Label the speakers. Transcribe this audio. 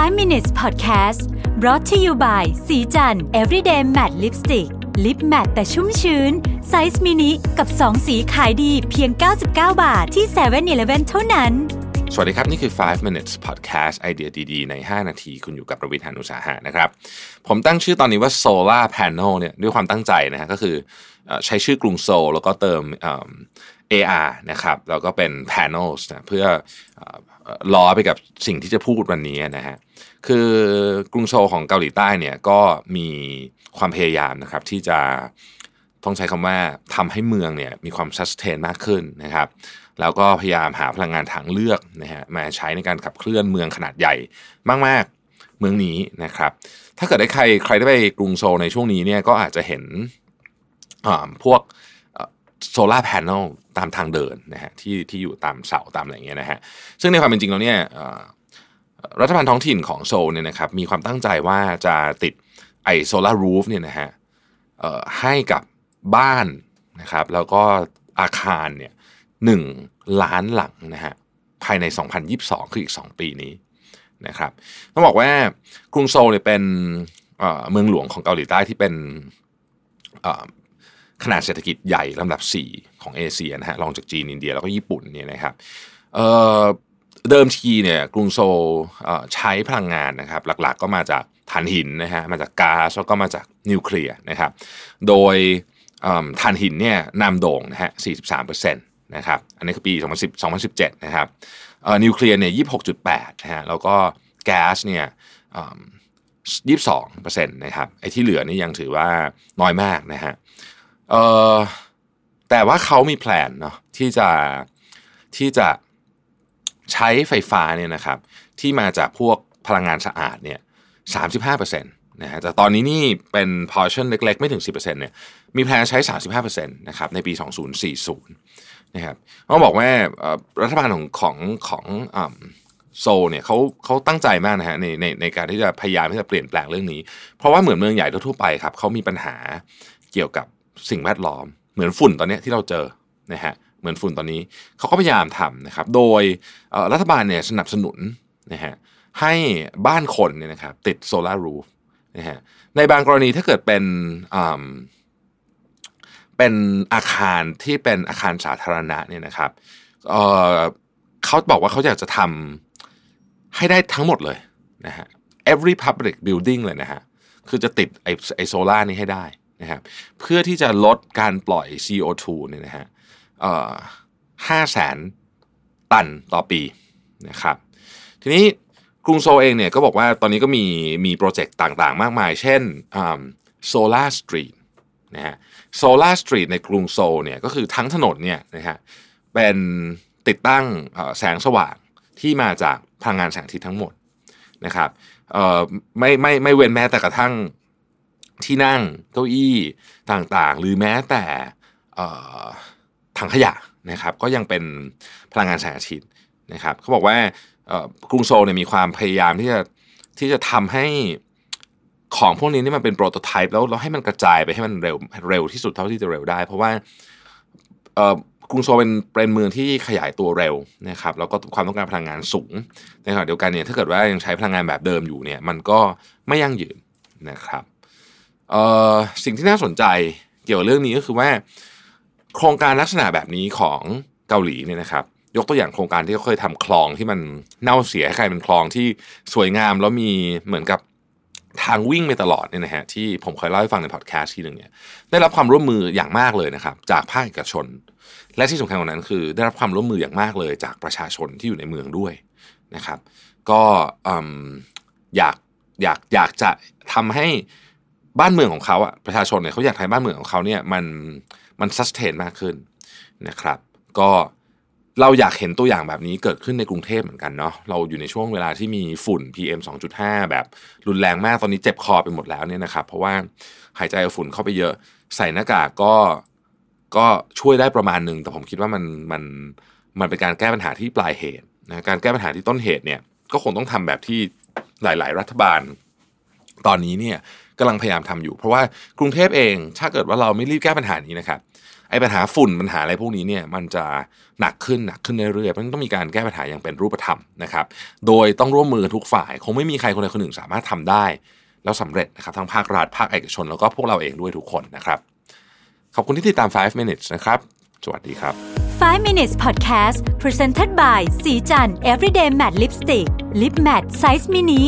Speaker 1: 5 minutes podcast brought to you by ศรีจันทร์ everyday matte lipstick lip matte แต่ชุ่มชื้น ไซส์มินิกับ 2 สีขายดีเพียง 99 บาทที่7 e เ e ่ e อเท่านั้น
Speaker 2: สวัสดีครับ นี่คือ 5 minutes podcast ไอเดียดีๆ ใน 5 นาที คุณอยู่กับผมรวิศ หาญอุตสาหะนะครับ ผมตั้งชื่อตอนนี้ว่า solar panel เนี่ยด้วยความตั้งใจนะฮะก็คือใช้ชื่อกรุงโซลแล้วก็เติม AR นะครับแล้วก็เป็น panels นะเพื่อล้อไปกับสิ่งที่จะพูดวันนี้นะฮะคือกรุงโซลของเกาหลีใต้เนี่ยก็มีความพยายามนะครับที่จะต้องใช้คำว่าทำให้เมืองเนี่ยมีความ sustain มากขึ้นนะครับแล้วก็พยายามหาพลังงานทางเลือกนะฮะมาใช้ในการขับเคลื่อนเมืองขนาดใหญ่มาก ๆ เมืองนี้นะครับ ถ้าเกิดได้ใครใครได้ไปกรุงโซลในช่วงนี้เนี่ยก็อาจจะเห็นพวก โซลาร์แผงตามทางเดินนะฮะที่ที่อยู่ตามเสาตามอะไรเงี้ยนะฮะซึ่งในความเป็นจริงแล้วเนี่ยรัฐบาลท้องถิ่นของโซลเนี่ยนะครับมีความตั้งใจว่าจะติดไอโซลารูฟเนี่ยนะฮะให้กับบ้านนะครับแล้วก็อาคารเนี่ยหนึ่งล้านหลังนะฮะภายใน 2022 คืออีก 2 ปีนี้นะครับต้องบอกว่ากรุงโซลเนี่ยเป็นเเมืองหลวงของเกาหลีใต้ที่เป็น ขนาดเศรษฐกิจใหญ่ลำดับ 4 ของเอเชียนะฮะรองจากจีนอินเดียแล้วก็ญี่ปุ่นเนี่ยนะครับเเดิมทีเนี่ยกรุงโซลใช้พลังงานนะครับหลักๆก็มาจากถ่านหินนะฮะมาจากก๊าซแล้วก็มาจากนิวเคลียร์นะครับโดยถ่านหินเนี่ยนำโด่งนะฮะ 43%นะครับอันนี้คือปี 2010 2017 นะครับเอ่อนิวเคลียร์เนี่ย 26.8นะฮะแล้วก็แก๊สเนี่ยเอิ่ม22%นะครับไอ้ที่เหลือนี่ยังถือว่าน้อยมากนะฮะ เอ่อแต่ว่าเขามีแผนเนาะที่จะที่จะใช้ไฟฟ้าเนี่ยนะครับ ที่มาจากพวกพลังงานสะอาดเนี่ย35%นะฮะแต่ตอนนี้นี่เป็น portion เล็กๆ ไม่ถึง 10%เนี่ยมีแพลนใช้ 35%นะครับในปี 2040 นะครับต้องบอกว่ารัฐบาลของของของโซเนี่ยเขาเขาตั้งใจมากนะฮะในในในการที่จะพยายามที่จะเปลี่ยนแปลงเรื่องนี้ เพราะว่าเหมือนเมืองใหญ่ทั่วไปครับเขามีปัญหาเกี่ยวกับ สิ่งแวดล้อม เหมือนฝุ่นตอนนี้ที่เราเจอนะฮะเหมือนฝุ่นตอนนี้เขาก็พยายามทำนะครับ โดยรัฐบาลเนี่ยสนับสนุนนะฮะให้บ้านคนเนี่ยนะครับติดโซลารูฟนะฮะในบางกรณีถ้าเกิดเป็นเป็นอาคารที่เป็นอาคารสาธารณะเนี่ยนะครับเขาบอกว่าเขาอยากจะทำให้ได้ทั้งหมดเลยนะฮะ every public building เลยนะฮะคือจะติดไอไอโซล่านี้ให้ได้ นะครับเพื่อที่จะลดการปล่อย CO2 เนี่ยนะฮะห้าแสนตันต่อปีนะครับทีนี้กรุงโซลเองเนี่ยก็บอกว่าตอนนี้ก็มีมี project ต่างๆ มากมาย เช่น solar streetนะฮะ solar street ในกรุงโซลเนี่ยก็คือทั้งถนนเนี่ยนะฮะเป็นติดตั้งแสงสว่างที่มาจากพลังงานแสงอาทิตย์ทั้งหมดนะครับไม่ไม่ไม่เว้นแม้แต่กระทั่ง ที่นั่งเก้าอี้ต่างๆ หรือแม้แต่ถังขยะนะครับ ก็ยังเป็นพลังงานแสงอาทิตย์นะครับเขาบอกว่ากรุงโซลเนี่ยมีความพยายามที่จะที่จะทำให้ของพวกนี้นี่มันเป็นโปรโตไทป์แล้วเราให้มันกระจายไปให้มันเร็วเร็วที่สุดเท่าที่จะเร็วได้ เพราะว่ากรุงโซลเป็นเป็นเมืองที่ขยายตัวเร็วนะครับแล้วก็ความต้องการพลังงานสูงในขณะเดียวกันเนี่ยถ้าเกิดว่ายังใช้พลังงานแบบเดิมอยู่เนี่ยมันก็ไม่ยั่งยืนนะครับ สิ่งที่น่าสนใจเกี่ยวกับเรื่องนี้ก็คือว่า โครงการลักษณะแบบนี้ของเกาหลีเนี่ยนะครับ ยกตัวอย่างโครงการที่เขาเคยทำคลองที่มันเน่าเสียให้กลายเป็นคลองที่สวยงามแล้วมีเหมือนกับทางวิ่งไปตลอดเนี่ยนะฮะที่ผมเคยเล่าให้ฟังในพอดแคสต์ที่หนึ่งเนี่ยได้รับความร่วมมืออย่างมากเลยนะครับ จากภาคเอกชน และที่สำคัญกว่านั้นคือ ได้รับความร่วมมืออย่างมากเลยจากประชาชนที่อยู่ในเมืองด้วยนะครับ ก็อืมอยากอยากอยากจะทำให้ บ้านเมืองของเขาอะประชาชนเนี่ยเขาอยากให้บ้านเมืองของเขาเนี่ยมันมันซัสเทนมากขึ้นนะครับ ก็เราอยากเห็นตัวอย่างแบบนี้เกิดขึ้นในกรุงเทพเหมือนกันเนาะเราอยู่ในช่วงเวลาที่มีฝุ่น PM 2.5 แบบรุนแรงมากตอนนี้เจ็บคอไปหมดแล้วเนี่ยนะครับ เพราะว่าหายใจเอาฝุ่นเข้าไปเยอะ ใส่หน้ากากก็ก็ช่วยได้ประมาณหนึ่งแต่ผมคิดว่ามันมันมันเป็นการแก้ปัญหาที่ปลายเหตุนะการแก้ปัญหาที่ต้นเหตุเนี่ยก็คงต้องทำแบบที่หลาย ๆ รัฐบาล ตอนนี้เนี่ย กำลังพยายามทำอยู่ เพราะว่ากรุงเทพเองถ้าเกิดว่าเราไม่รีบแก้ปัญหานี้นะครับไอ้ปัญหาฝุ่นปัญหาอะไรพวกนี้เนี่ยมันจะหนักขึ้นหนักขึ้นเรื่อยๆมันต้องมีการแก้ปัญหาอย่างเป็นรูปธรรมนะครับ โดยต้องร่วมมือทุกฝ่าย คงไม่มีใครคนใดคนหนึ่งสามารถทำได้ แล้วสำเร็จนะครับทั้งภาครัฐภาคเอกชน แล้วก็พวกเราเองด้วยทุกคนนะครับ ขอบคุณที่ติดตาม 5 minutes นะครับ สวัสดีครับ
Speaker 1: 5 minutes podcast presented by สีจัน everyday matte lipstick lip matte size mini